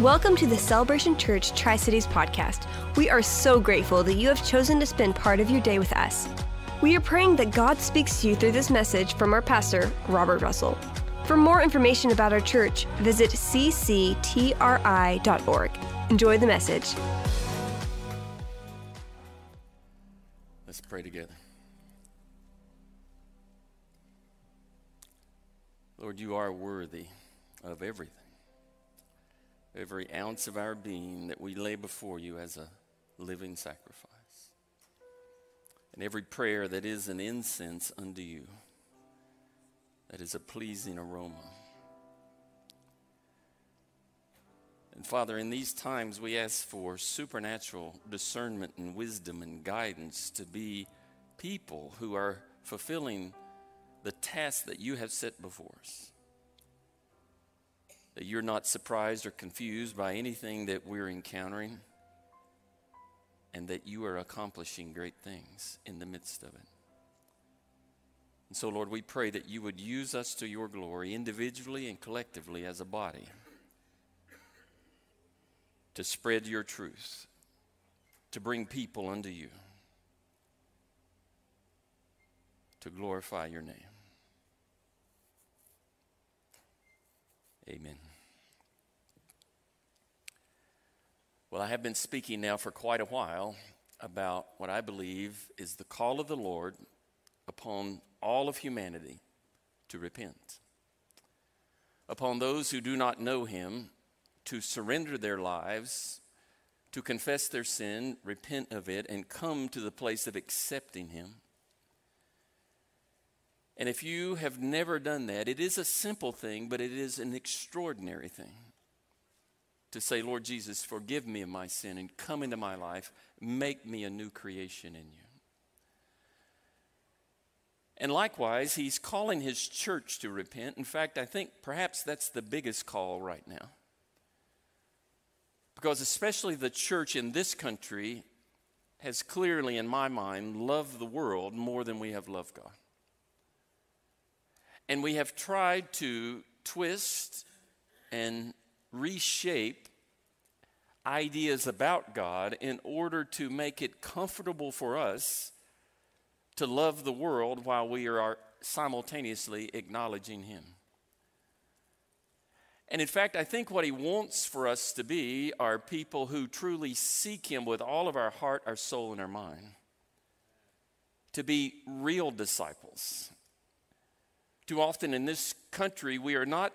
Welcome to the Celebration Church Tri Cities podcast. We are so grateful that you have chosen to spend part of your day with us. We are praying that God speaks to you through this message from our pastor, Robert Russell. For more information about our church, visit cctri.org. Enjoy the message. Let's pray together. Lord, you are worthy of everything every ounce of our being that we lay before you as a living sacrifice. And every prayer that is an incense unto you, that is a pleasing aroma. And Father, in these times we ask for supernatural discernment and wisdom and guidance to be people who are fulfilling the task that you have set before us that you're not surprised or confused by anything that we're encountering, and that you are accomplishing great things in the midst of it. And so, Lord, we pray that you would use us to your glory individually and collectively as a body to spread your truth, to bring people unto you, to glorify your name. Amen. Well, I have been speaking now for quite a while about what I believe is the call of the Lord upon all of humanity to repent. Upon those who do not know Him to surrender their lives, to confess their sin, repent of it, and come to the place of accepting Him and if you have never done that, it is a simple thing, but it is an extraordinary thing to say, Lord Jesus, forgive me of my sin and come into my life, make me a new creation in you. And likewise, he's calling his church to repent. In fact, I think perhaps that's the biggest call right now. Because especially the church in this country has clearly, in my mind, loved the world more than we have loved God. And we have tried to twist and reshape ideas about God in order to make it comfortable for us to love the world while we are simultaneously acknowledging Him. And in fact, I think what He wants for us to be are people who truly seek Him with all of our heart, our soul, and our mind. To be real disciples too often in this country, we are not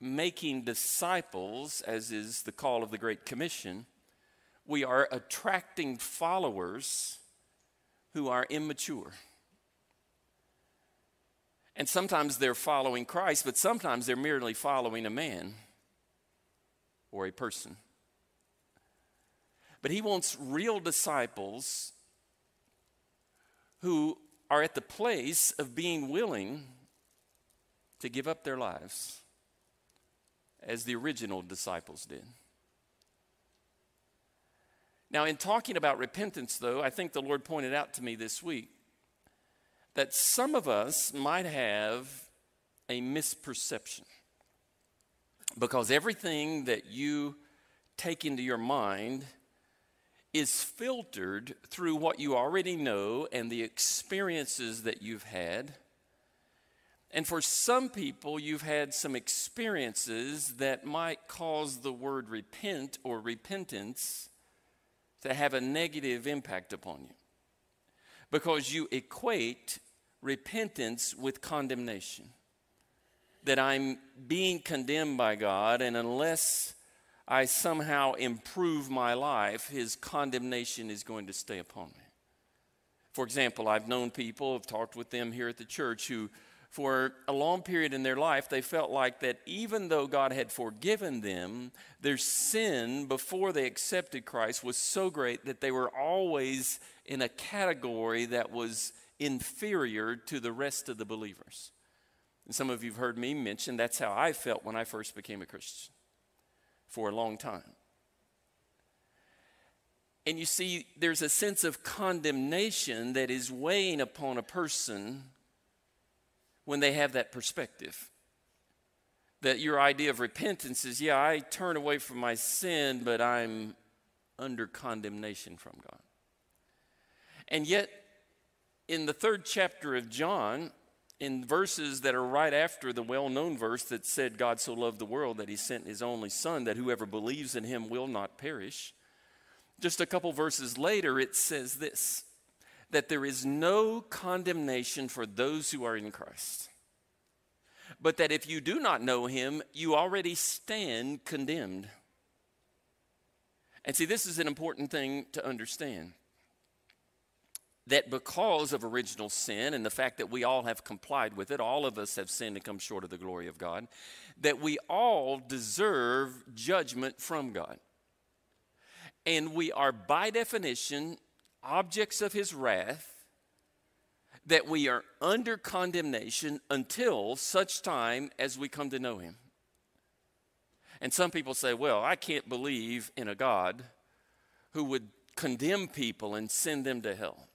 making disciples, as is the call of the Great Commission. We are attracting followers who are immature. And sometimes they're following Christ, but sometimes they're merely following a man or a person. But he wants real disciples who are at the place of being willing to give up their lives as the original disciples did. Now, in talking about repentance, though, I think the Lord pointed out to me this week that some of us might have a misperception because everything that you take into your mind is filtered through what you already know and the experiences that you've had and for some people, you've had some experiences that might cause the word repent or repentance to have a negative impact upon you because you equate repentance with condemnation. That I'm being condemned by God, and unless I somehow improve my life, His condemnation is going to stay upon me. For example, I've known people, I've talked with them here at the church who for a long period in their life, they felt like that even though God had forgiven them, their sin before they accepted Christ was so great that they were always in a category that was inferior to the rest of the believers. And some of you have heard me mention that's how I felt when I first became a Christian for a long time. And you see, there's a sense of condemnation that is weighing upon a person when they have that perspective. that your idea of repentance is yeah, I turn away from my sin, but I'm under condemnation from God. And yet, in the third chapter of John, in verses that are right after the well known verse that said, God so loved the world that he sent his only Son, that whoever believes in him will not perish. Just a couple verses later, it says this that there is no condemnation for those who are in Christ but that if you do not know him, you already stand condemned. And see, this is an important thing to understand. That because of original sin and the fact that we all have complied with it, all of us have sinned and come short of the glory of God, that we all deserve judgment from God. And we are, by definition, objects of his wrath that we are under condemnation until such time as we come to know Him. And some people say, well, I can't believe in a God who would condemn people and send them to hell.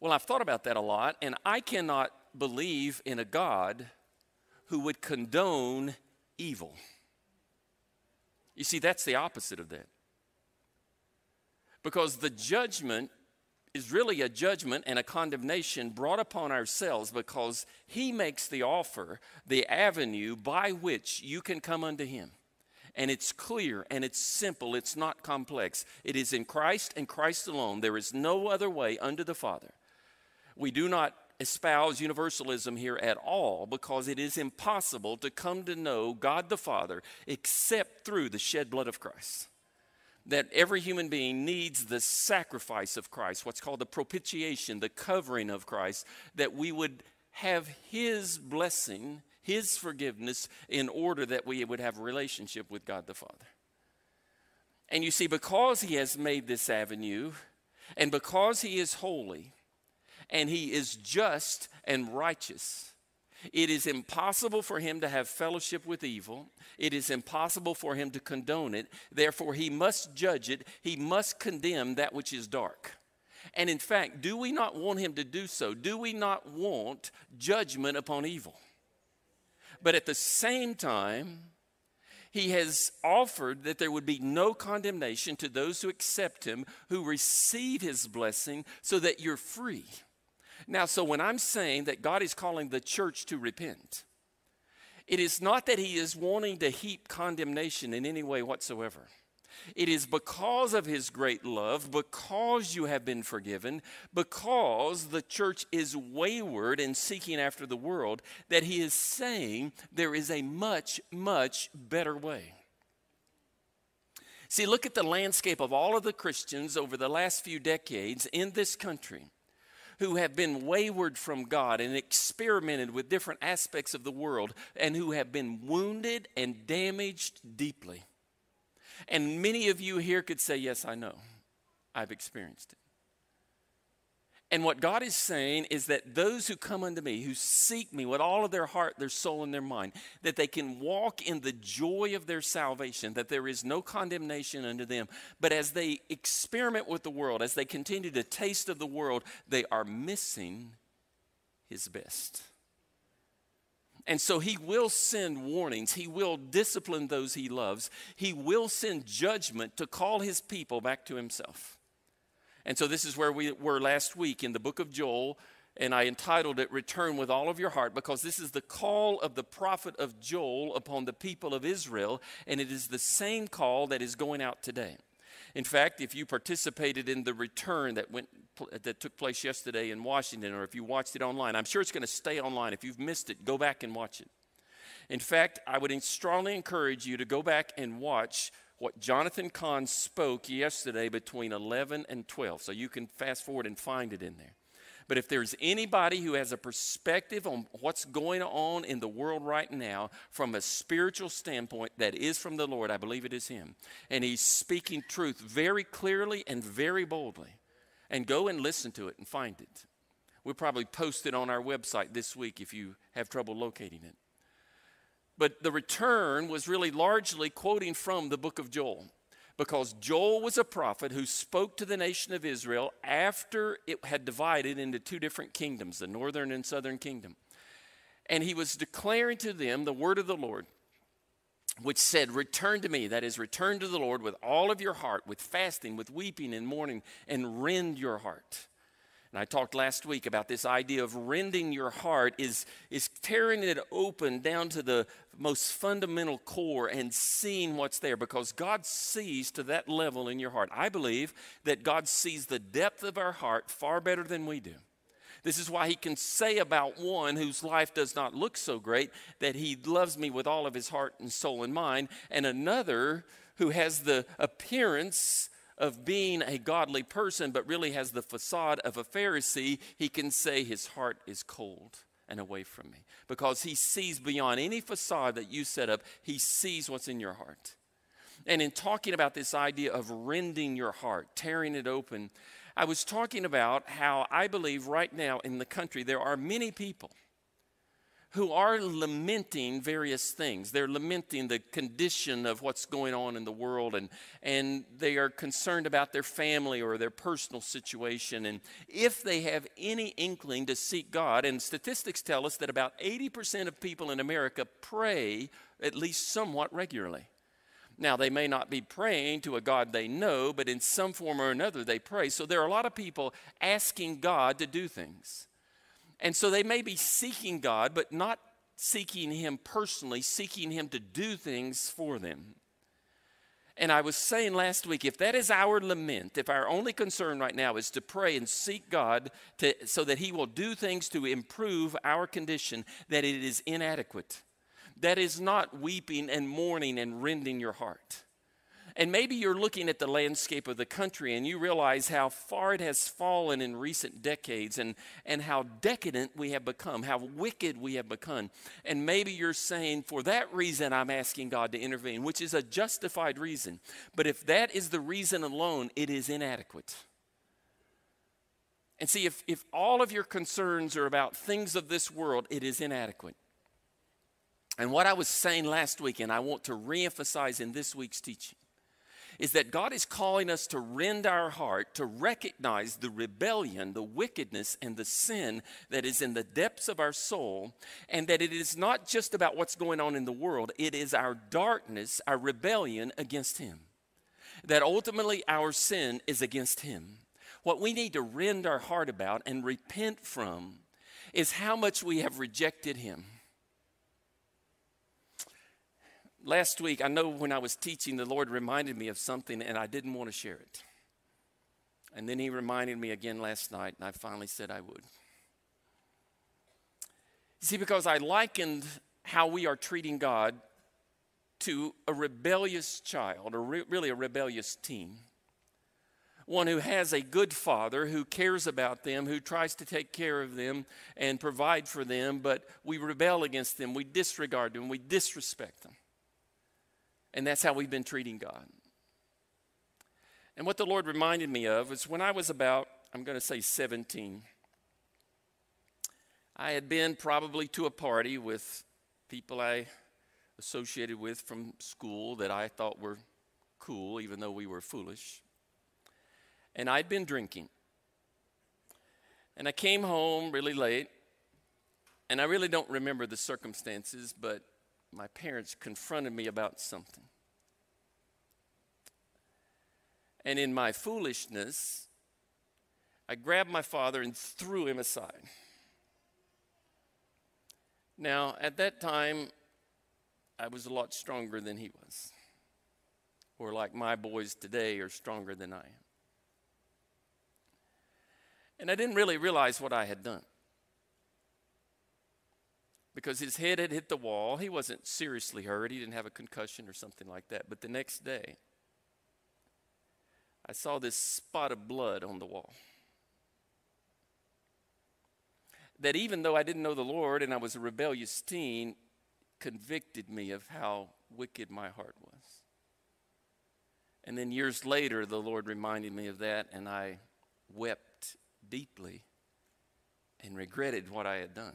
Well, I've thought about that a lot, and I cannot believe in a God who would condone evil. You see, that's the opposite of that. Because the judgment is really a judgment and a condemnation brought upon ourselves because He makes the offer, the avenue by which you can come unto Him. And it's clear and it's simple, it's not complex. It is in Christ and Christ alone. There is no other way unto the Father. We do not espouse universalism here at all because it is impossible to come to know God the Father except through the shed blood of Christ that every human being needs the sacrifice of Christ, what's called the propitiation, the covering of Christ, that we would have His blessing, His forgiveness, in order that we would have a relationship with God the Father. And you see, because He has made this avenue, and because He is holy, and He is just and righteous, it is impossible for him to have fellowship with evil. It is impossible for him to condone it. Therefore, he must judge it. He must condemn that which is dark. And in fact, do we not want him to do so? Do we not want judgment upon evil? But at the same time, he has offered that there would be no condemnation to those who accept him, who receive his blessing, so that you're free. Now, so when I'm saying that God is calling the church to repent, it is not that He is wanting to heap condemnation in any way whatsoever. It is because of His great love, because you have been forgiven, because the church is wayward and seeking after the world, that He is saying there is a much, much better way. See, look at the landscape of all of the Christians over the last few decades in this country who have been wayward from God and experimented with different aspects of the world and who have been wounded and damaged deeply. And many of you here could say, Yes, I know. I've experienced it. And what God is saying is that those who come unto me, who seek me with all of their heart, their soul, and their mind, that they can walk in the joy of their salvation, that there is no condemnation unto them. But as they experiment with the world, as they continue to taste of the world, they are missing his best. And so he will send warnings. He will discipline those he loves. He will send judgment to call his people back to himself. And so this is where we were last week in the book of Joel, and I entitled it Return with All of Your Heart because this is the call of the prophet of Joel upon the people of Israel, and it is the same call that is going out today. In fact, if you participated in the return that went that took place yesterday in Washington, or if you watched it online, I'm sure it's going to stay online. If you've missed it, go back and watch it. In fact, I would strongly encourage you to go back and watch what Jonathan Cahn spoke yesterday between 11 and 12. So you can fast forward and find it in there. But if there's anybody who has a perspective on what's going on in the world right now from a spiritual standpoint that is from the Lord, I believe it is him. And he's speaking truth very clearly and very boldly. And go and listen to it and find it. We'll probably post it on our website this week if you have trouble locating it. But the return was really largely quoting from the book of Joel because Joel was a prophet who spoke to the nation of Israel after it had divided into two different kingdoms, the northern and southern kingdom. And he was declaring to them the word of the Lord, which said, Return to me, that is, return to the Lord with all of your heart, with fasting, with weeping and mourning, and rend your heart. And I talked last week about this idea of rending your heart is, is tearing it open down to the most fundamental core and seeing what's there because God sees to that level in your heart. I believe that God sees the depth of our heart far better than we do. This is why he can say about one whose life does not look so great that he loves me with all of his heart and soul and mind, and another who has the appearance of being a godly person, but really has the facade of a Pharisee, he can say his heart is cold and away from me because he sees beyond any facade that you set up, he sees what's in your heart. And in talking about this idea of rending your heart, tearing it open, I was talking about how I believe right now in the country there are many people who are lamenting various things. They're lamenting the condition of what's going on in the world, and, and they are concerned about their family or their personal situation. And if they have any inkling to seek God, and statistics tell us that about 80% of people in America pray at least somewhat regularly. Now, they may not be praying to a God they know, but in some form or another they pray. So there are a lot of people asking God to do things. And so they may be seeking God, but not seeking Him personally, seeking Him to do things for them. And I was saying last week, if that is our lament, if our only concern right now is to pray and seek God to, so that He will do things to improve our condition, that it is inadequate that is not weeping and mourning and rending your heart. And maybe you're looking at the landscape of the country and you realize how far it has fallen in recent decades and, and how decadent we have become, how wicked we have become. And maybe you're saying, for that reason, I'm asking God to intervene, which is a justified reason. But if that is the reason alone, it is inadequate. And see, if, if all of your concerns are about things of this world, it is inadequate. And what I was saying last week, and I want to reemphasize in this week's teaching, is that God is calling us to rend our heart, to recognize the rebellion, the wickedness, and the sin that is in the depths of our soul, and that it is not just about what's going on in the world, it is our darkness, our rebellion against Him. That ultimately our sin is against Him. What we need to rend our heart about and repent from is how much we have rejected Him last week, I know when I was teaching, the Lord reminded me of something and I didn't want to share it. And then He reminded me again last night, and I finally said I would. See, because I likened how we are treating God to a rebellious child, or re- really a rebellious teen. One who has a good father who cares about them, who tries to take care of them and provide for them, but we rebel against them, we disregard them, we disrespect them. And that's how we've been treating God. And what the Lord reminded me of is when I was about, I'm going to say 17, I had been probably to a party with people I associated with from school that I thought were cool, even though we were foolish. And I'd been drinking. And I came home really late, and I really don't remember the circumstances, but my parents confronted me about something. And in my foolishness, I grabbed my father and threw him aside. Now, at that time, I was a lot stronger than he was. Or like my boys today are stronger than I am. And I didn't really realize what I had done because his head had hit the wall. He wasn't seriously hurt, he didn't have a concussion or something like that. But the next day, I saw this spot of blood on the wall. That even though I didn't know the Lord and I was a rebellious teen, convicted me of how wicked my heart was. And then years later, the Lord reminded me of that, and I wept deeply and regretted what I had done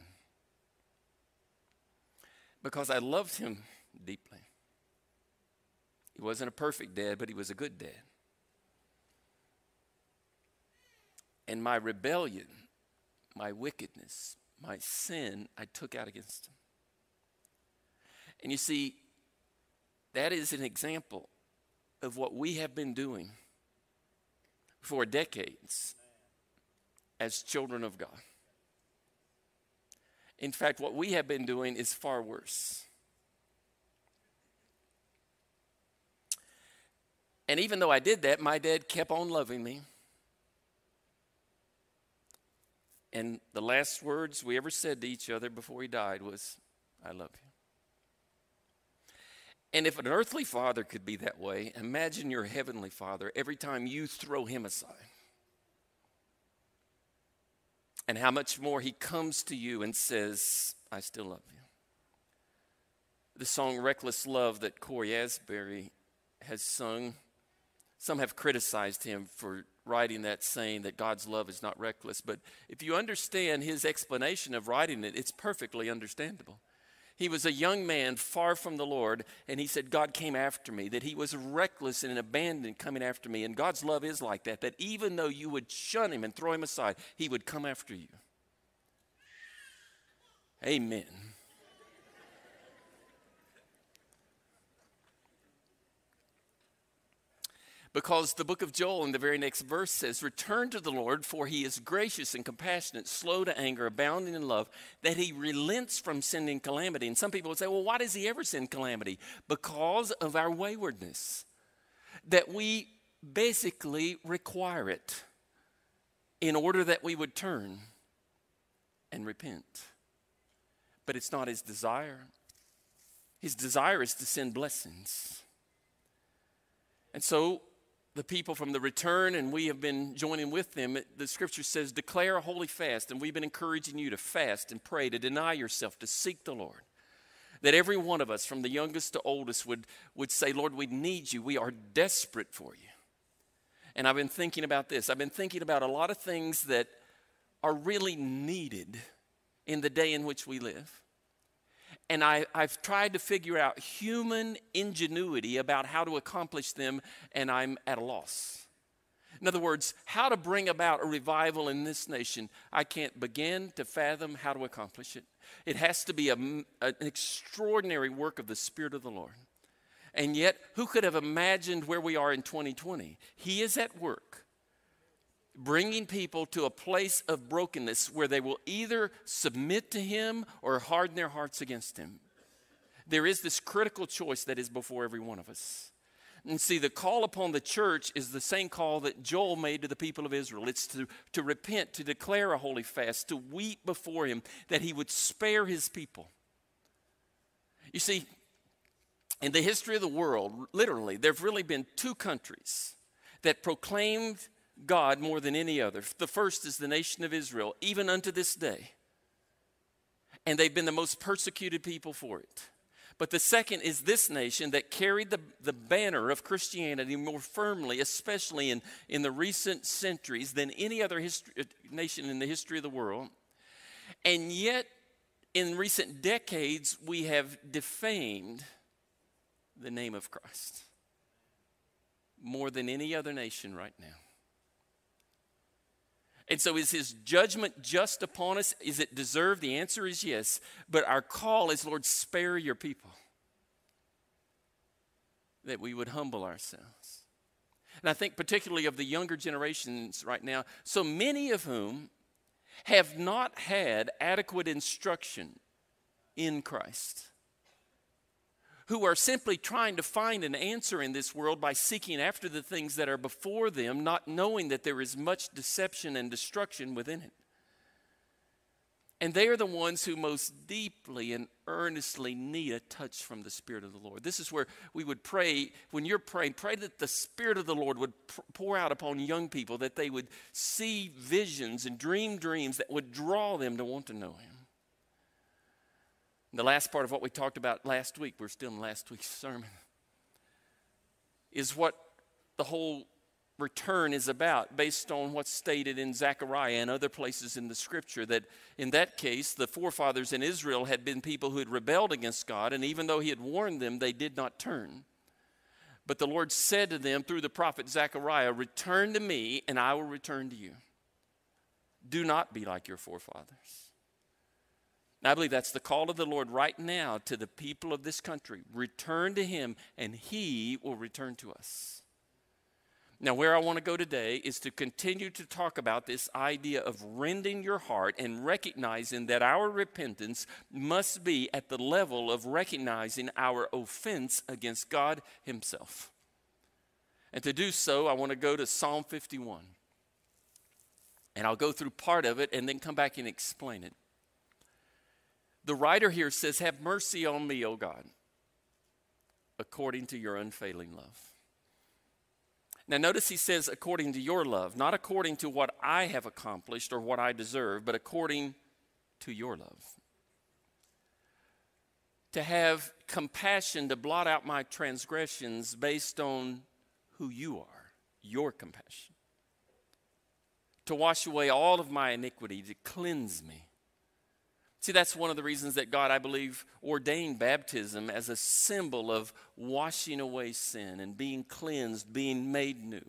because I loved him deeply. He wasn't a perfect dad, but he was a good dad. And my rebellion, my wickedness, my sin I took out against him. And you see, that is an example of what we have been doing for decades as children of God. In fact, what we have been doing is far worse. And even though I did that, my dad kept on loving me. And the last words we ever said to each other before he died was, I love you. And if an earthly father could be that way, imagine your heavenly father every time you throw him aside. And how much more he comes to you and says, I still love you. The song Reckless Love that Cory Asbury has sung, some have criticized him for writing that saying that God's love is not reckless. But if you understand his explanation of writing it, it's perfectly understandable. He was a young man far from the Lord, and he said, God came after me, that he was reckless and abandoned coming after me. And God's love is like that, that even though you would shun him and throw him aside, he would come after you. Amen. Because the book of Joel in the very next verse says, Return to the Lord, for he is gracious and compassionate, slow to anger, abounding in love, that he relents from sending calamity. And some people would say, Well, why does he ever send calamity? Because of our waywardness, that we basically require it in order that we would turn and repent. But it's not his desire. His desire is to send blessings. And so the people from the return, and we have been joining with them. The scripture says, Declare a holy fast. And we've been encouraging you to fast and pray, to deny yourself, to seek the Lord. That every one of us, from the youngest to oldest, would, would say, Lord, we need you. We are desperate for you. And I've been thinking about this. I've been thinking about a lot of things that are really needed in the day in which we live and I, have tried to figure out human ingenuity about how to accomplish them, and I'm at a loss. In other words, how to bring about a revival in this nation, I can't begin to fathom how to accomplish it. It has to be a, an extraordinary work of the Spirit of the Lord. And yet, who could have imagined where we are in 2020? He is at work bringing people to a place of brokenness where they will either submit to Him or harden their hearts against Him. There is this critical choice that is before every one of us. And see, the call upon the church is the same call that Joel made to the people of Israel. It's to, to repent, to declare a holy fast, to weep before Him that He would spare His people. You see, in the history of the world, literally, there have really been two countries that proclaimed God more than any other. The first is the nation of Israel, even unto this day. And they've been the most persecuted people for it. But the second is this nation that carried the, the banner of Christianity more firmly, especially in, in the recent centuries, than any other history, uh, nation in the history of the world. And yet, in recent decades, we have defamed the name of Christ more than any other nation right now. And so, is his judgment just upon us? Is it deserved? The answer is yes. But our call is, Lord, spare your people. That we would humble ourselves. And I think, particularly of the younger generations right now, so many of whom have not had adequate instruction in Christ who are simply trying to find an answer in this world by seeking after the things that are before them, not knowing that there is much deception and destruction within it. And they are the ones who most deeply and earnestly need a touch from the Spirit of the Lord. This is where we would pray, when you're praying, pray that the Spirit of the Lord would pour out upon young people, that they would see visions and dream dreams that would draw them to want to know Him. The last part of what we talked about last week, we're still in last week's sermon, is what the whole return is about based on what's stated in Zechariah and other places in the scripture. That in that case, the forefathers in Israel had been people who had rebelled against God, and even though He had warned them, they did not turn. But the Lord said to them through the prophet Zechariah, Return to me, and I will return to you. Do not be like your forefathers. I believe that's the call of the Lord right now to the people of this country. Return to Him, and He will return to us. Now, where I want to go today is to continue to talk about this idea of rending your heart and recognizing that our repentance must be at the level of recognizing our offense against God Himself. And to do so, I want to go to Psalm 51. And I'll go through part of it and then come back and explain it. The writer here says, Have mercy on me, O God, according to your unfailing love. Now, notice he says, according to your love, not according to what I have accomplished or what I deserve, but according to your love. To have compassion to blot out my transgressions based on who you are, your compassion. To wash away all of my iniquity, to cleanse me See, that's one of the reasons that God, I believe, ordained baptism as a symbol of washing away sin and being cleansed, being made new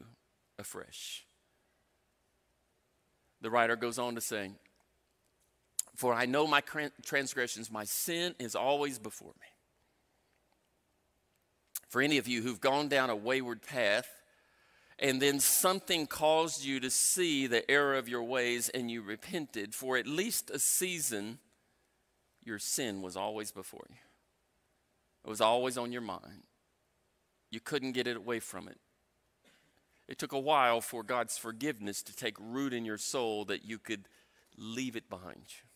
afresh. The writer goes on to say, For I know my transgressions, my sin is always before me. For any of you who've gone down a wayward path, and then something caused you to see the error of your ways and you repented for at least a season your sin was always before you. It was always on your mind. You couldn't get it away from it. It took a while for God's forgiveness to take root in your soul that you could leave it behind you.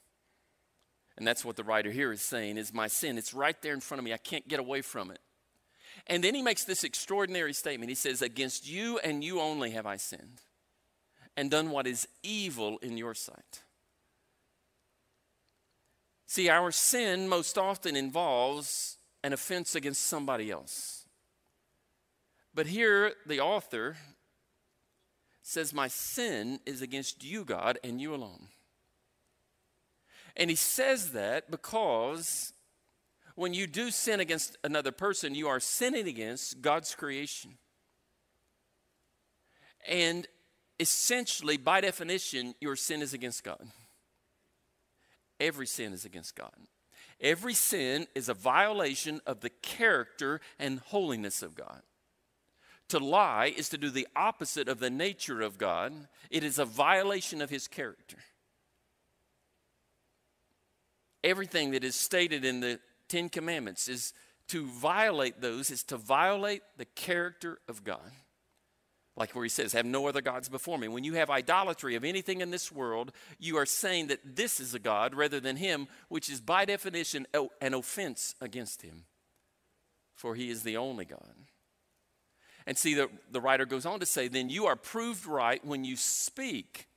And that's what the writer here is saying is my sin. It's right there in front of me. I can't get away from it. And then he makes this extraordinary statement. He says, Against you and you only have I sinned and done what is evil in your sight. See, our sin most often involves an offense against somebody else. But here, the author says, My sin is against you, God, and you alone. And he says that because when you do sin against another person, you are sinning against God's creation. And essentially, by definition, your sin is against God. Every sin is against God. Every sin is a violation of the character and holiness of God. To lie is to do the opposite of the nature of God, it is a violation of his character. Everything that is stated in the Ten Commandments is to violate those, is to violate the character of God. Like where he says, Have no other gods before me. When you have idolatry of anything in this world, you are saying that this is a God rather than him, which is by definition oh, an offense against him. For he is the only God. And see, the, the writer goes on to say, Then you are proved right when you speak,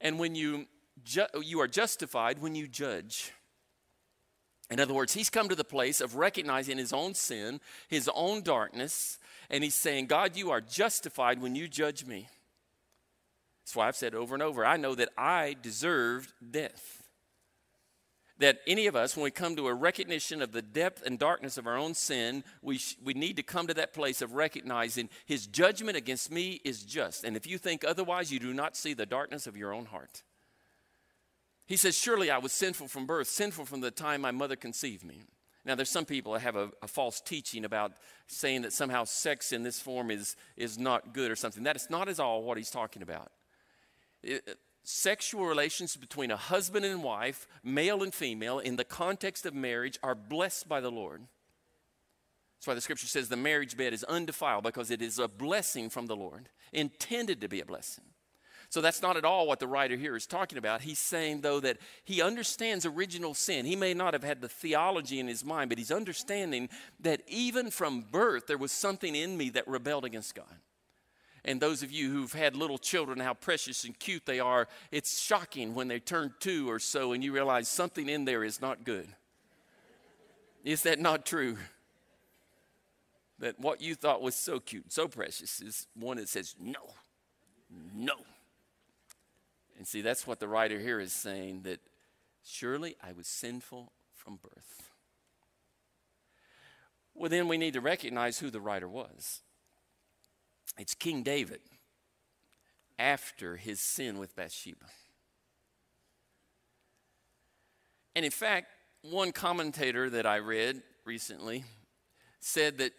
and when you, ju- you are justified when you judge. In other words, he's come to the place of recognizing his own sin, his own darkness, and he's saying, God, you are justified when you judge me. That's why I've said over and over I know that I deserved death. That any of us, when we come to a recognition of the depth and darkness of our own sin, we, sh- we need to come to that place of recognizing his judgment against me is just. And if you think otherwise, you do not see the darkness of your own heart. He says, Surely I was sinful from birth, sinful from the time my mother conceived me. Now, there's some people that have a, a, false teaching about saying that somehow sex in this form is, is not good or something. That is not at all what he's talking about. It, uh, sexual relations between a husband and wife, male and female, in the context of marriage, are blessed by the Lord. That's why the scripture says the marriage bed is undefiled because it is a blessing from the Lord, intended to be a blessing. So that's not at all what the writer here is talking about. He's saying, though, that he understands original sin. He may not have had the theology in his mind, but he's understanding that even from birth, there was something in me that rebelled against God. And those of you who've had little children, how precious and cute they are, it's shocking when they turn two or so and you realize something in there is not good. Is that not true? That what you thought was so cute, so precious, is one that says, no, no. And see, that's what the writer here is saying that surely I was sinful from birth. Well, then we need to recognize who the writer was. It's King David after his sin with Bathsheba. And in fact, one commentator that I read recently said that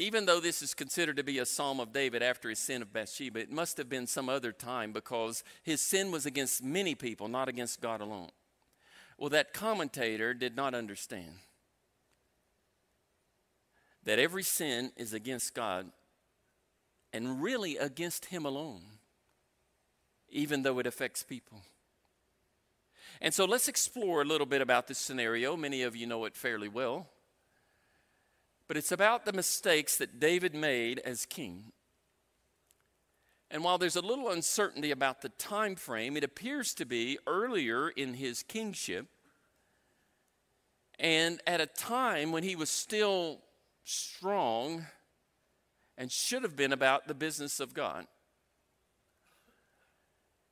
even though this is considered to be a psalm of David after his sin of Bathsheba, it must have been some other time because his sin was against many people, not against God alone. Well, that commentator did not understand that every sin is against God and really against Him alone, even though it affects people. And so let's explore a little bit about this scenario. Many of you know it fairly well. But it's about the mistakes that David made as king. And while there's a little uncertainty about the time frame, it appears to be earlier in his kingship and at a time when he was still strong and should have been about the business of God.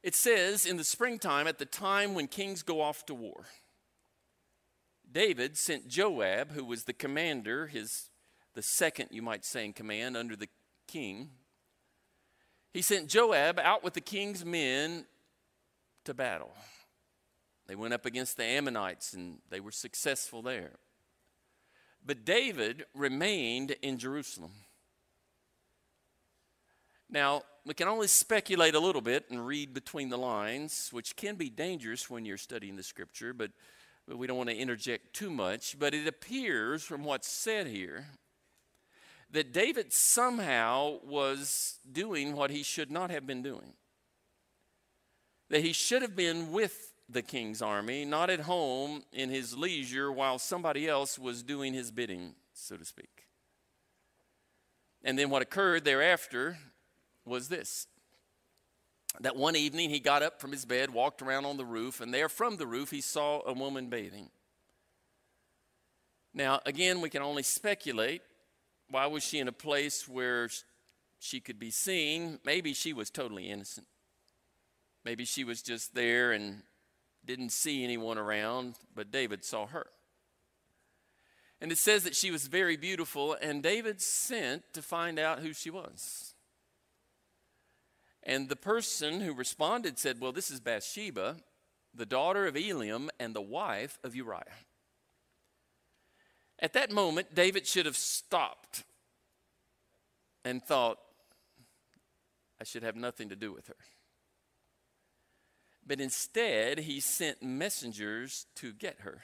It says in the springtime, at the time when kings go off to war, David sent Joab, who was the commander, his the second, you might say, in command under the king. He sent Joab out with the king's men to battle. They went up against the Ammonites and they were successful there. But David remained in Jerusalem. Now, we can only speculate a little bit and read between the lines, which can be dangerous when you're studying the scripture, but, we don't want to interject too much. But it appears from what's said here that David somehow was doing what he should not have been doing. That he should have been with the king's army, not at home in his leisure while somebody else was doing his bidding, so to speak. And then what occurred thereafter was this that one evening he got up from his bed, walked around on the roof, and there from the roof he saw a woman bathing. Now, again, we can only speculate. Why was she in a place where she could be seen? Maybe she was totally innocent. Maybe she was just there and didn't see anyone around, but David saw her. And it says that she was very beautiful, and David sent to find out who she was. And the person who responded said, Well, this is Bathsheba, the daughter of Eliam and the wife of Uriah. At that moment, David should have stopped and thought, I should have nothing to do with her. But instead, he sent messengers to get her.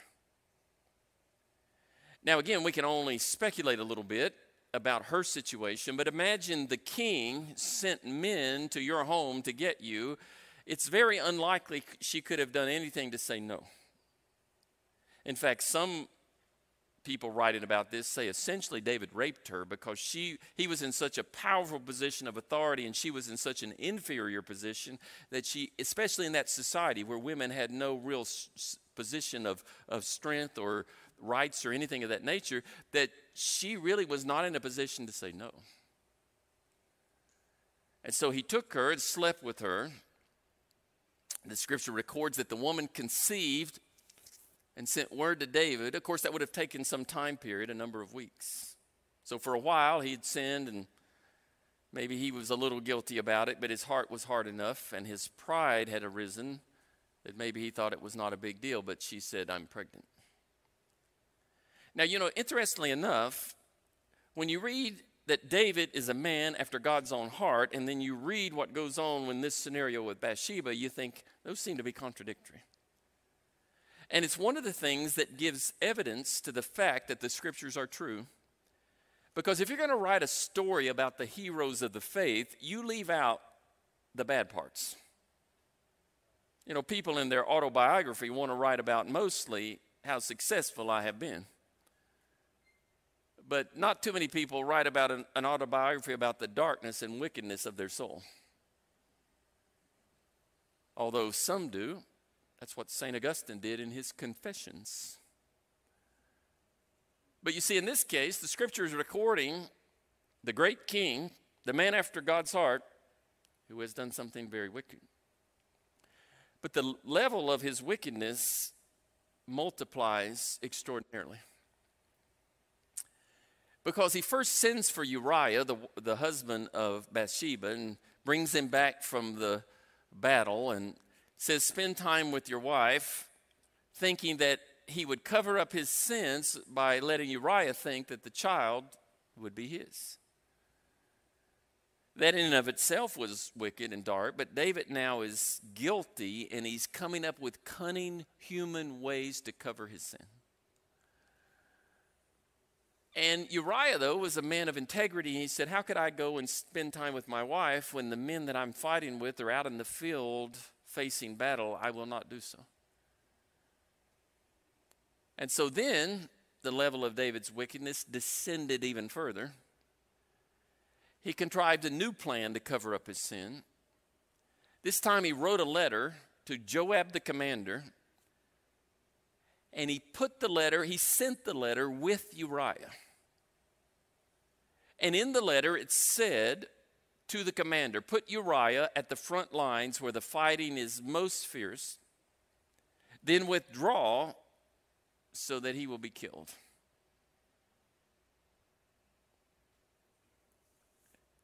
Now, again, we can only speculate a little bit about her situation, but imagine the king sent men to your home to get you. It's very unlikely she could have done anything to say no. In fact, some people writing about this say essentially David raped her because she he was in such a powerful position of authority and she was in such an inferior position that she especially in that society where women had no real position of, of strength or rights or anything of that nature that she really was not in a position to say no. And so he took her and slept with her. The scripture records that the woman conceived and sent word to David. Of course, that would have taken some time period, a number of weeks. So for a while, he had sinned, and maybe he was a little guilty about it, but his heart was hard enough, and his pride had arisen that maybe he thought it was not a big deal, but she said, I'm pregnant. Now, you know, interestingly enough, when you read that David is a man after God's own heart, and then you read what goes on in this scenario with Bathsheba, you think those seem to be contradictory. And it's one of the things that gives evidence to the fact that the scriptures are true. Because if you're going to write a story about the heroes of the faith, you leave out the bad parts. You know, people in their autobiography want to write about mostly how successful I have been. But not too many people write about an, an autobiography about the darkness and wickedness of their soul. Although some do, that's what St. Augustine did in his Confessions. But you see, in this case, the scripture is recording the great king, the man after God's heart, who has done something very wicked. But the level of his wickedness multiplies extraordinarily. Because he first sends for Uriah, the, the husband of Bathsheba, and brings him back from the battle and says, Spend time with your wife, thinking that he would cover up his sins by letting Uriah think that the child would be his. That in and of itself was wicked and dark, but David now is guilty and he's coming up with cunning human ways to cover his sin. And Uriah, though, was a man of integrity. He said, How could I go and spend time with my wife when the men that I'm fighting with are out in the field facing battle? I will not do so. And so then the level of David's wickedness descended even further. He contrived a new plan to cover up his sin. This time he wrote a letter to Joab the commander, and he put the letter, he sent the letter with Uriah. And in the letter, it said to the commander, Put Uriah at the front lines where the fighting is most fierce, then withdraw so that he will be killed.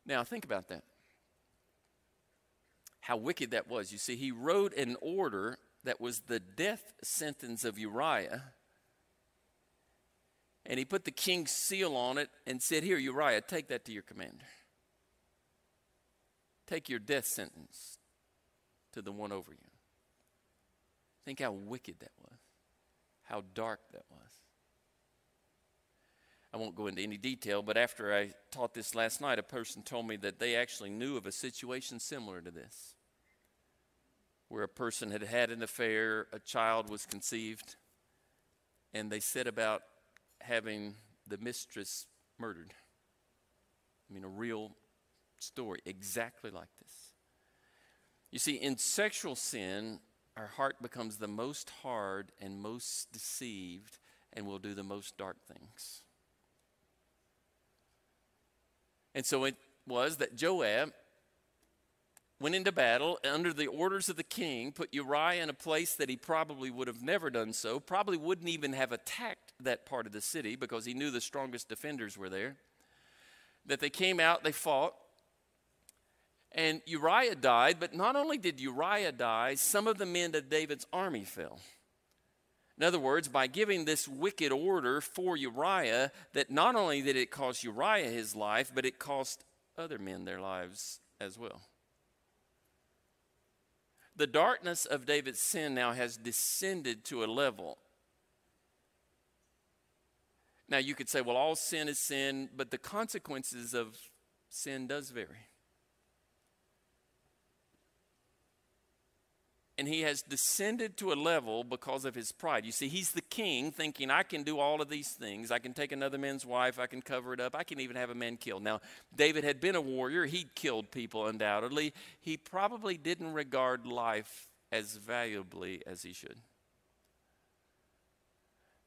Now, think about that. How wicked that was. You see, he wrote an order that was the death sentence of Uriah and he put the king's seal on it and said, Here, Uriah, take that to your commander. Take your death sentence to the one over you. Think how wicked that was, how dark that was. I won't go into any detail, but after I taught this last night, a person told me that they actually knew of a situation similar to this, where a person had had an affair, a child was conceived, and they set about having the mistress murdered. I mean, a real story, exactly like this. You see, in sexual sin, our heart becomes the most hard and most deceived and will do the most dark things. And so it was that Joab went into battle under the orders of the king, put Uriah in a place that he probably would have never done so, probably wouldn't even have attacked that part of the city because he knew the strongest defenders were there. That they came out, they fought, and Uriah died, but not only did Uriah die, some of the men of David's army fell. In other words, by giving this wicked order for Uriah, that not only did it cost Uriah his life, but it cost other men their lives as well. The darkness of David's sin now has descended to a level. Now, you could say, well, all sin is sin, but the consequences of sin does vary. And he has descended to a level because of his pride. You see, he's the king thinking, I can do all of these things. I can take another man's wife, I can cover it up, I can even have a man killed. Now, David had been a warrior, he'd killed people undoubtedly. He probably didn't regard life as valuably as he should.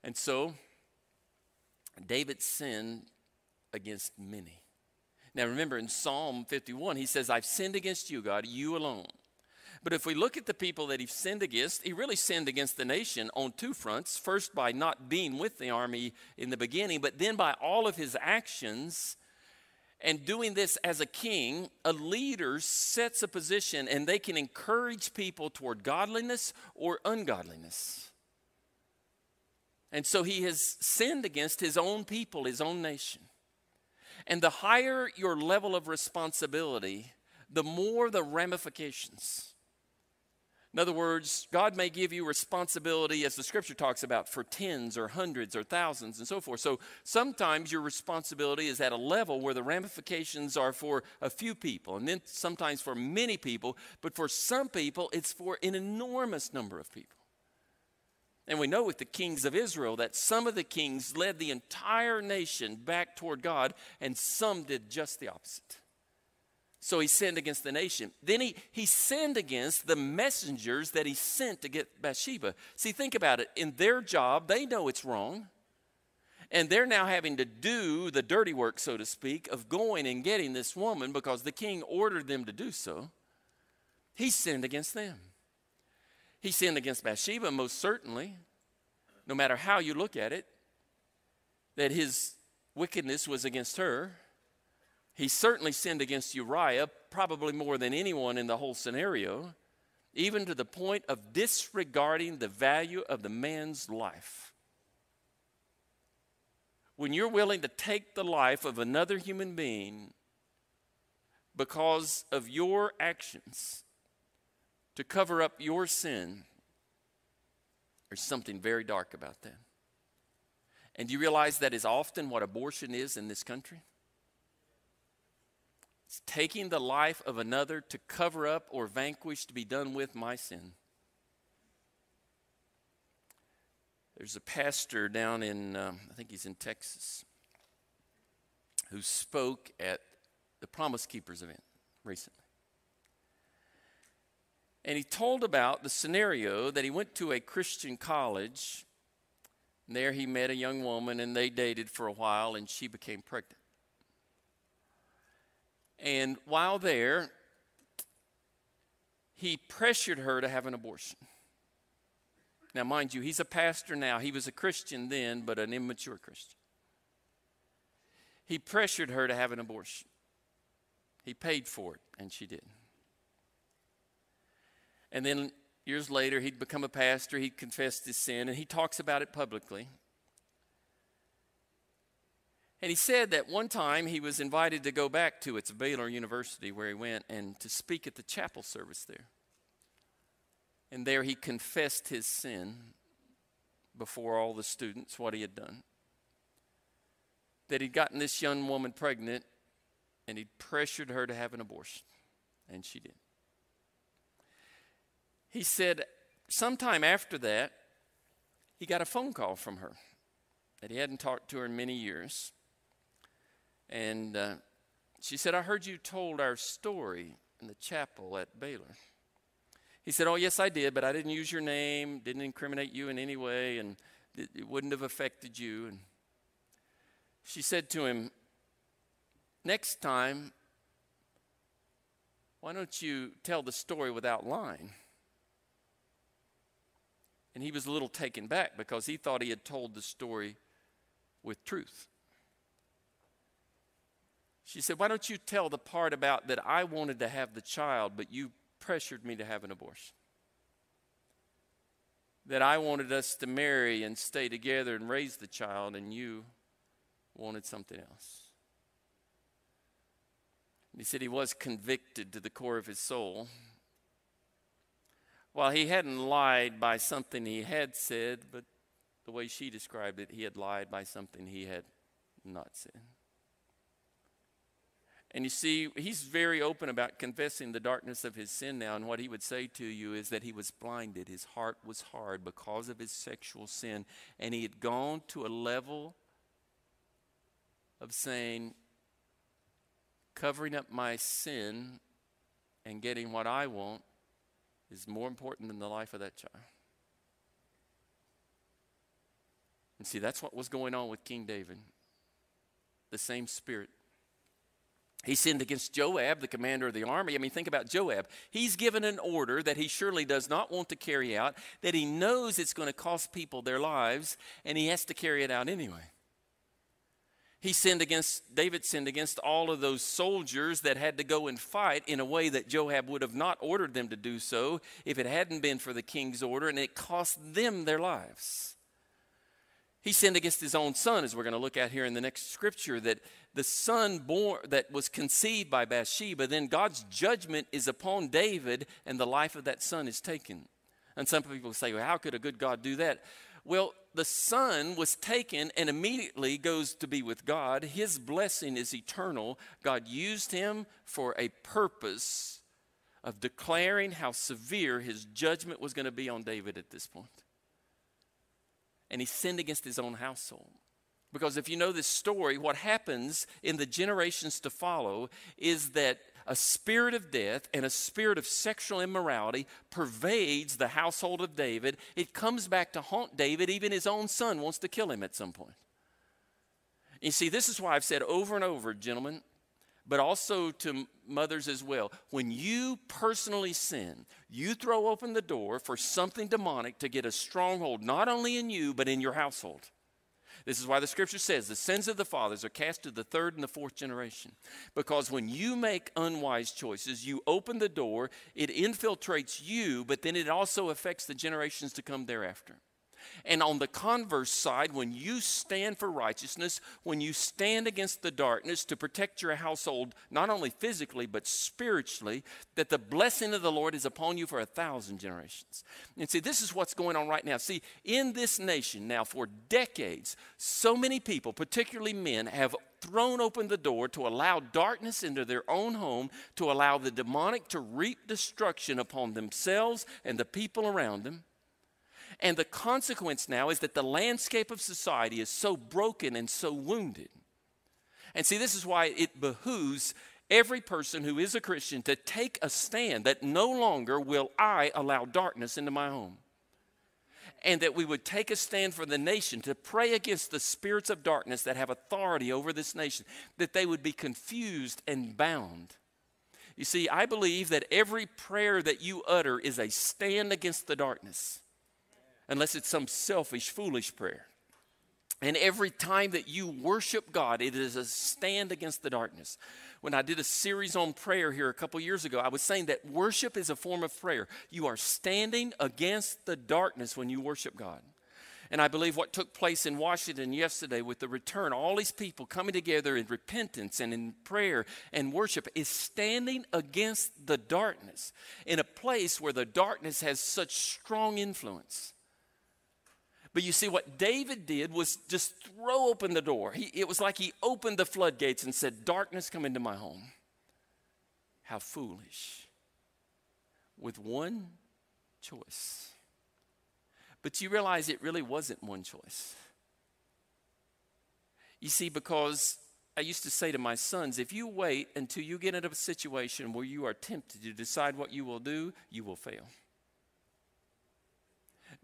And so, David sinned against many. Now, remember in Psalm 51, he says, I've sinned against you, God, you alone. But if we look at the people that he sinned against, he really sinned against the nation on two fronts. First, by not being with the army in the beginning, but then by all of his actions. And doing this as a king, a leader sets a position and they can encourage people toward godliness or ungodliness. And so he has sinned against his own people, his own nation. And the higher your level of responsibility, the more the ramifications. In other words, God may give you responsibility, as the scripture talks about, for tens or hundreds or thousands and so forth. So sometimes your responsibility is at a level where the ramifications are for a few people, and then sometimes for many people, but for some people, it's for an enormous number of people. And we know with the kings of Israel that some of the kings led the entire nation back toward God, and some did just the opposite. So he sinned against the nation. Then he, he sinned against the messengers that he sent to get Bathsheba. See, think about it. In their job, they know it's wrong. And they're now having to do the dirty work, so to speak, of going and getting this woman because the king ordered them to do so. He sinned against them. He sinned against Bathsheba, most certainly, no matter how you look at it, that his wickedness was against her. He certainly sinned against Uriah, probably more than anyone in the whole scenario. even to the point of disregarding the value of the man's life. When you're willing to take the life of another human being because of your actions to cover up your sin, there's something very dark about that. And do you realize that is often what abortion is in this country? Taking the life of another to cover up or vanquish to be done with my sin. There's a pastor down in, um, I think he's in Texas, who spoke at the Promise Keepers event recently. And he told about the scenario that he went to a Christian college. And there he met a young woman, and they dated for a while, and she became pregnant. And while there, he pressured her to have an abortion. Now, mind you, he's a pastor now. He was a Christian then, but an immature Christian. He pressured her to have an abortion. He paid for it, and she did. And then years later, he'd become a pastor. He'd confessed his sin, and he talks about it publicly. And he said that one time he was invited to go back to it's Baylor University where he went and to speak at the chapel service there. And there he confessed his sin before all the students, what he had done. That he'd gotten this young woman pregnant and he'd pressured her to have an abortion. And she did. He said, sometime after that, he got a phone call from her that he hadn't talked to her in many years. And uh, she said, I heard you told our story in the chapel at Baylor. He said, Oh, yes, I did, but I didn't use your name, didn't incriminate you in any way, and it, wouldn't have affected you. And she said to him, Next time, why don't you tell the story without lying? And he was a little taken back because he thought he had told the story with truth. She said, Why don't you tell the part about that I wanted to have the child, but you pressured me to have an abortion? That I wanted us to marry and stay together and raise the child, and you wanted something else. And he said he was convicted to the core of his soul. While he hadn't lied by something he had said, but the way she described it, he had lied by something he had not said. And you see, he's very open about confessing the darkness of his sin now. And what he would say to you is that he was blinded. His heart was hard because of his sexual sin. And he had gone to a level of saying, covering up my sin and getting what I want is more important than the life of that child. And see, that's what was going on with King David. The same spirit he sinned against Joab, the commander of the army. I mean, think about Joab. He's given an order that he surely does not want to carry out, that he knows it's going to cost people their lives, and he has to carry it out anyway. He sinned against, David sinned against all of those soldiers that had to go and fight in a way that Joab would have not ordered them to do so if it hadn't been for the king's order, and it cost them their lives. He sinned against his own son, as we're going to look at here in the next scripture, that the son born that was conceived by Bathsheba, then God's judgment is upon David, and the life of that son is taken. And some people say, well, how could a good God do that? Well, the son was taken and immediately goes to be with God. His blessing is eternal. God used him for a purpose of declaring how severe his judgment was going to be on David at this point and he sinned against his own household. Because if you know this story, what happens in the generations to follow is that a spirit of death and a spirit of sexual immorality pervades the household of David. It comes back to haunt David. Even his own son wants to kill him at some point. You see, this is why I've said over and over, gentlemen, but also to mothers as well. When you personally sin, you throw open the door for something demonic to get a stronghold, not only in you, but in your household. This is why the scripture says the sins of the fathers are cast to the third and the fourth generation. Because when you make unwise choices, you open the door, it infiltrates you, but then it also affects the generations to come thereafter. And on the converse side, when you stand for righteousness, when you stand against the darkness to protect your household, not only physically, but spiritually, that the blessing of the Lord is upon you for a thousand generations. And see, this is what's going on right now. See, in this nation now, for decades, so many people, particularly men, have thrown open the door to allow darkness into their own home, to allow the demonic to reap destruction upon themselves and the people around them. And the consequence now is that the landscape of society is so broken and so wounded. And see, this is why it behooves every person who is a Christian to take a stand that no longer will I allow darkness into my home. And that we would take a stand for the nation to pray against the spirits of darkness that have authority over this nation, that they would be confused and bound. You see, I believe that every prayer that you utter is a stand against the darkness unless it's some selfish, foolish prayer. And every time that you worship God, it is a stand against the darkness. When I did a series on prayer here a couple years ago, I was saying that worship is a form of prayer. You are standing against the darkness when you worship God. And I believe what took place in Washington yesterday with the return, all these people coming together in repentance and in prayer and worship, is standing against the darkness in a place where the darkness has such strong influence. But you see, what David did was just throw open the door. He, it was like he opened the floodgates and said, Darkness, come into my home. How foolish. With one choice. But you realize it really wasn't one choice. You see, because I used to say to my sons, if you wait until you get into a situation where you are tempted to decide what you will do, you will fail.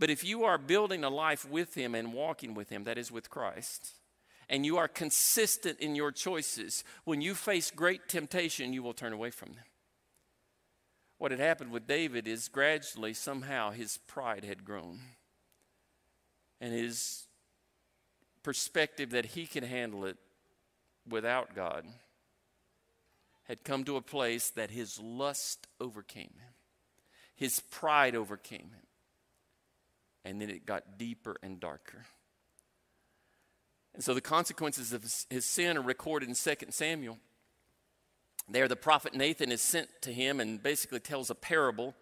But if you are building a life with Him and walking with Him, that is with Christ, and you are consistent in your choices, when you face great temptation, you will turn away from them. What had happened with David is gradually, somehow, his pride had grown. And his perspective that he could handle it without God had come to a place that his lust overcame him, his pride overcame him and then it got deeper and darker. And so the consequences of his sin are recorded in 2 Samuel. There, the prophet Nathan is sent to him and basically tells a parable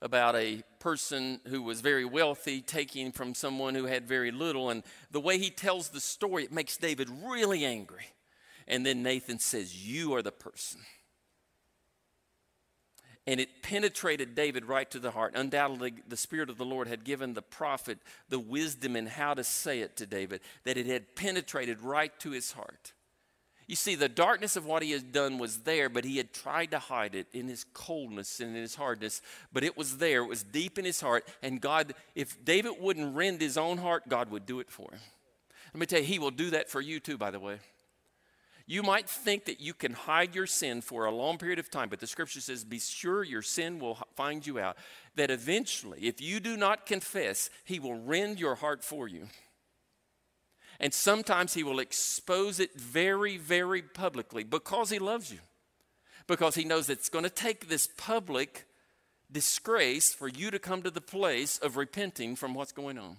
about a person who was very wealthy taking from someone who had very little. And the way he tells the story, it makes David really angry. And then Nathan says, You are the person and it penetrated David right to the heart. Undoubtedly, the Spirit of the Lord had given the prophet the wisdom in how to say it to David, that it had penetrated right to his heart. You see, the darkness of what he had done was there, but he had tried to hide it in his coldness and in his hardness. But it was there, it was deep in his heart. And God, if David wouldn't rend his own heart, God would do it for him. Let me tell you, he will do that for you too, by the way. You might think that you can hide your sin for a long period of time, but the scripture says, Be sure your sin will find you out. That eventually, if you do not confess, He will rend your heart for you. And sometimes He will expose it very, very publicly because He loves you. Because He knows it's going to take this public disgrace for you to come to the place of repenting from what's going on.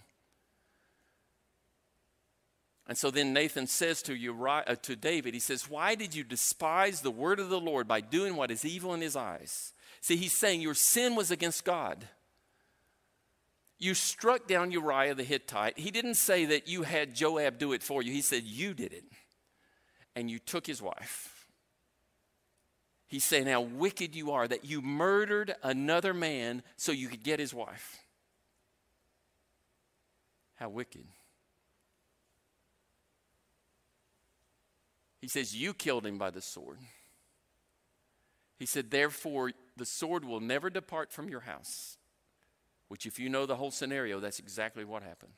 And so then Nathan says to, Uriah, uh, to David, he says, Why did you despise the word of the Lord by doing what is evil in his eyes? See, he's saying your sin was against God. You struck down Uriah the Hittite. He didn't say that you had Joab do it for you, he said you did it. And you took his wife. He's saying how wicked you are that you murdered another man so you could get his wife. How wicked. He says, You killed him by the sword. He said, Therefore, the sword will never depart from your house. Which, if you know the whole scenario, that's exactly what happened.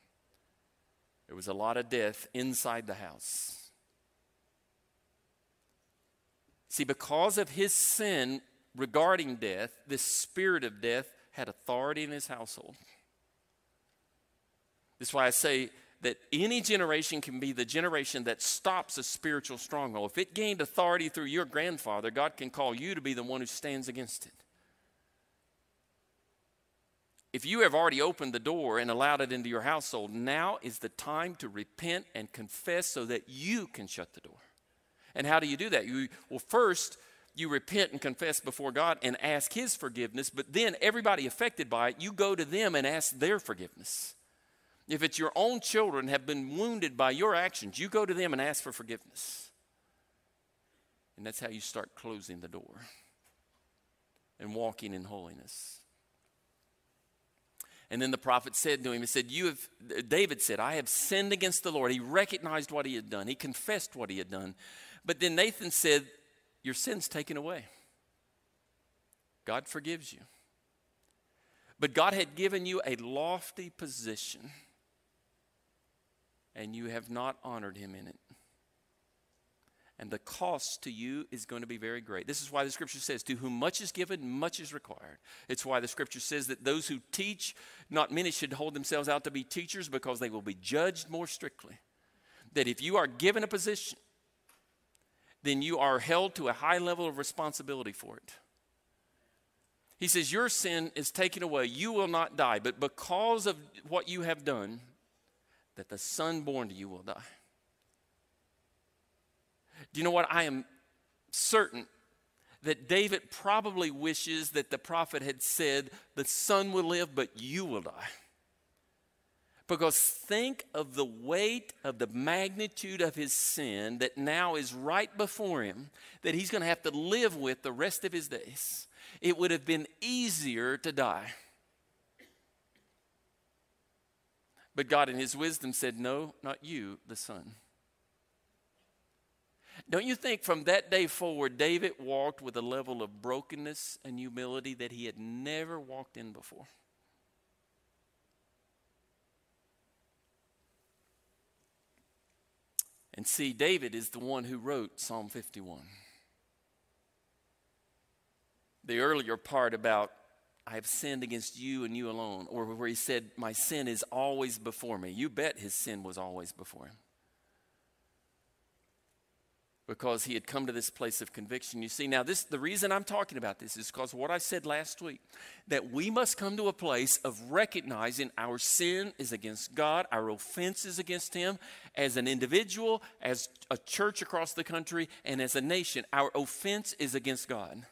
There was a lot of death inside the house. See, because of his sin regarding death, this spirit of death had authority in his household. That's why I say that any generation can be the generation that stops a spiritual stronghold. If it gained authority through your grandfather, God can call you to be the one who stands against it. If you have already opened the door and allowed it into your household, now is the time to repent and confess so that you can shut the door. And how do you do that? You, well, first, you repent and confess before God and ask His forgiveness, but then everybody affected by it, you go to them and ask their forgiveness. If it's your own children have been wounded by your actions, you go to them and ask for forgiveness. And that's how you start closing the door and walking in holiness. And then the prophet said to him, He said, You have, David said, I have sinned against the Lord. He recognized what he had done, he confessed what he had done. But then Nathan said, Your sin's taken away. God forgives you. But God had given you a lofty position and you have not honored him in it. And the cost to you is going to be very great. This is why the scripture says, To whom much is given, much is required. It's why the scripture says that those who teach, not many should hold themselves out to be teachers because they will be judged more strictly. That if you are given a position, then you are held to a high level of responsibility for it. He says, Your sin is taken away. You will not die. But because of what you have done, that the son born to you will die. Do you know what? I am certain that David probably wishes that the prophet had said, The son will live, but you will die. Because think of the weight of the magnitude of his sin that now is right before him, that he's going to have to live with the rest of his days. It would have been easier to die. But God, in His wisdom, said, No, not you, the son. Don't you think from that day forward, David walked with a level of brokenness and humility that he had never walked in before? And see, David is the one who wrote Psalm 51. The earlier part about I have sinned against you and you alone. Or where he said, My sin is always before me. You bet his sin was always before him. Because he had come to this place of conviction. You see, now this the reason I'm talking about this is because what I said last week, that we must come to a place of recognizing our sin is against God, our offense is against him, as an individual, as a church across the country, and as a nation. Our offense is against God.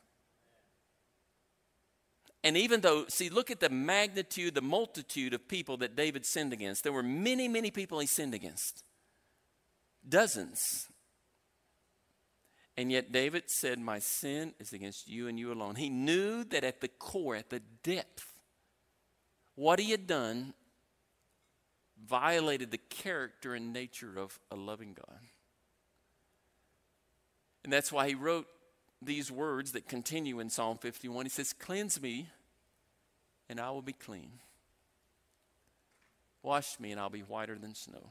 And even though, see, look at the magnitude, the multitude of people that David sinned against. There were many, many people he sinned against. Dozens. And yet David said, My sin is against you and you alone. He knew that at the core, at the depth, what he had done violated the character and nature of a loving God. And that's why he wrote these words that continue in Psalm 51. He says, Cleanse me, and I will be clean. Wash me, and I'll be whiter than snow.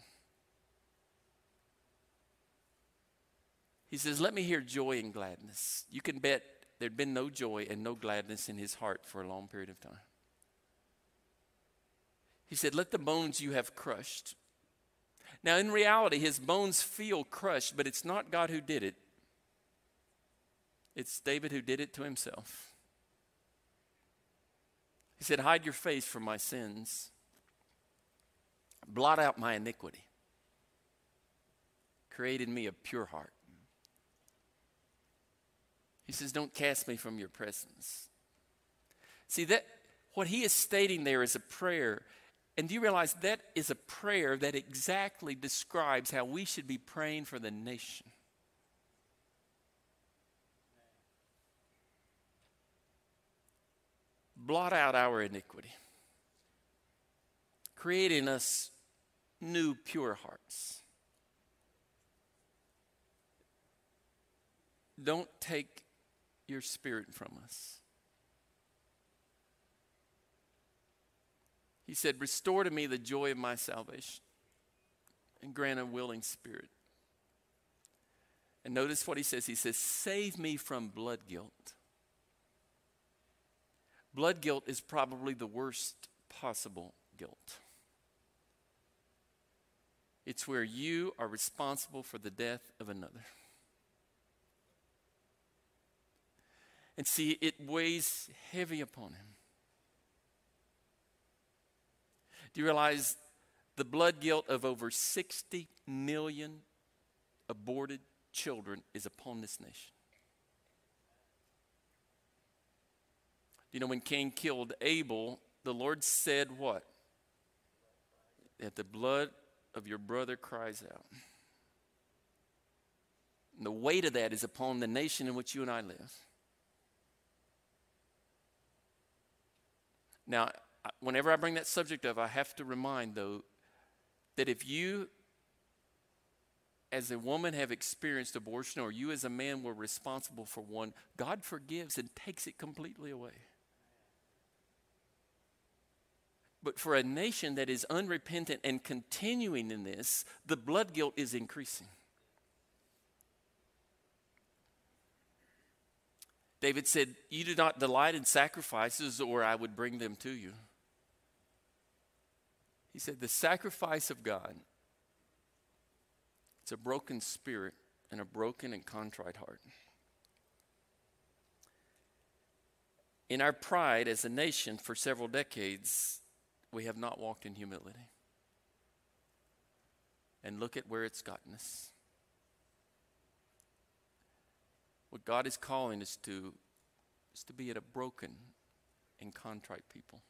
He says, Let me hear joy and gladness. You can bet there'd been no joy and no gladness in his heart for a long period of time. He said, Let the bones you have crushed. Now, in reality, his bones feel crushed, but it's not God who did it, it's David who did it to himself. He said, Hide your face from my sins, blot out my iniquity, create in me a pure heart. He says, Don't cast me from your presence. See, that what he is stating there is a prayer. And do you realize that is a prayer that exactly describes how we should be praying for the nation? Blot out our iniquity, creating us new, pure hearts. Don't take your spirit from us. He said, Restore to me the joy of my salvation and grant a willing spirit. And notice what he says. He says, Save me from blood guilt Blood guilt is probably the worst possible guilt. It's where you are responsible for the death of another. And see, it weighs heavy upon him. Do you realize the blood guilt of over 60 million aborted children is upon this nation? You know, when Cain killed Abel, the Lord said what? That the blood of your brother cries out. And the weight of that is upon the nation in which you and I live. Now, whenever I bring that subject up, I have to remind, though, that if you, as a woman, have experienced abortion, or you as a man were responsible for one, God forgives and takes it completely away. But for a nation that is unrepentant and continuing in this, the blood guilt is increasing. David said, You do not delight in sacrifices, or I would bring them to you. He said, The sacrifice of God, it's a broken spirit and a broken and contrite heart. In our pride as a nation for several decades, we have not walked in humility. And look at where it's gotten us. What God is calling us to is to be at a broken and contrite people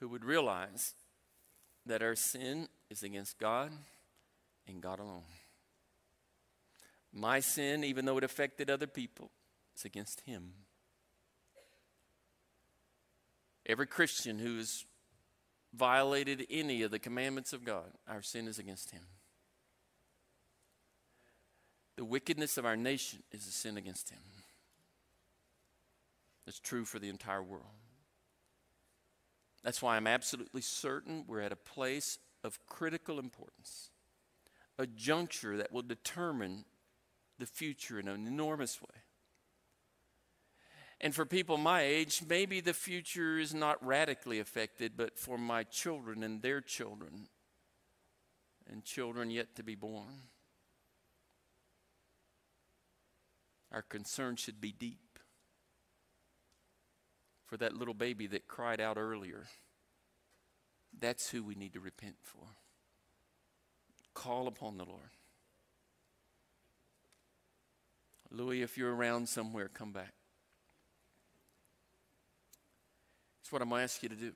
who would realize that our sin is against God and God alone. My sin, even though it affected other people, is against Him. Every Christian who has violated any of the commandments of God, our sin is against Him. The wickedness of our nation is a sin against Him. It's true for the entire world. That's why I'm absolutely certain we're at a place of critical importance, a juncture that will determine the future in an enormous way. And for people my age, maybe the future is not radically affected, but for my children and their children and children yet to be born, our concern should be deep for that little baby that cried out earlier. That's who we need to repent for. Call upon the Lord. Louis, if you're around somewhere, come back. That's what I'm going to ask you to do.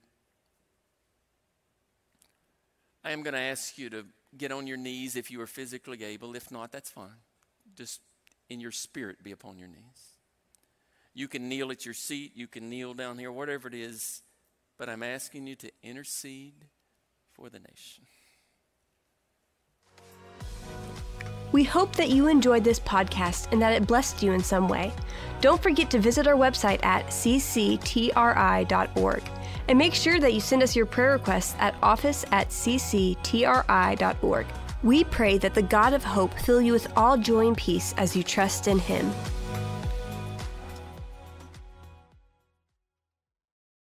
I am going to ask you to get on your knees if you are physically able. If not, that's fine. Just in your spirit, be upon your knees. You can kneel at your seat, you can kneel down here, whatever it is, but I'm asking you to intercede for the nation. We hope that you enjoyed this podcast and that it blessed you in some way. Don't forget to visit our website at cctri.org and make sure that you send us your prayer requests at office at cctri.org. We pray that the God of hope fill you with all joy and peace as you trust in Him.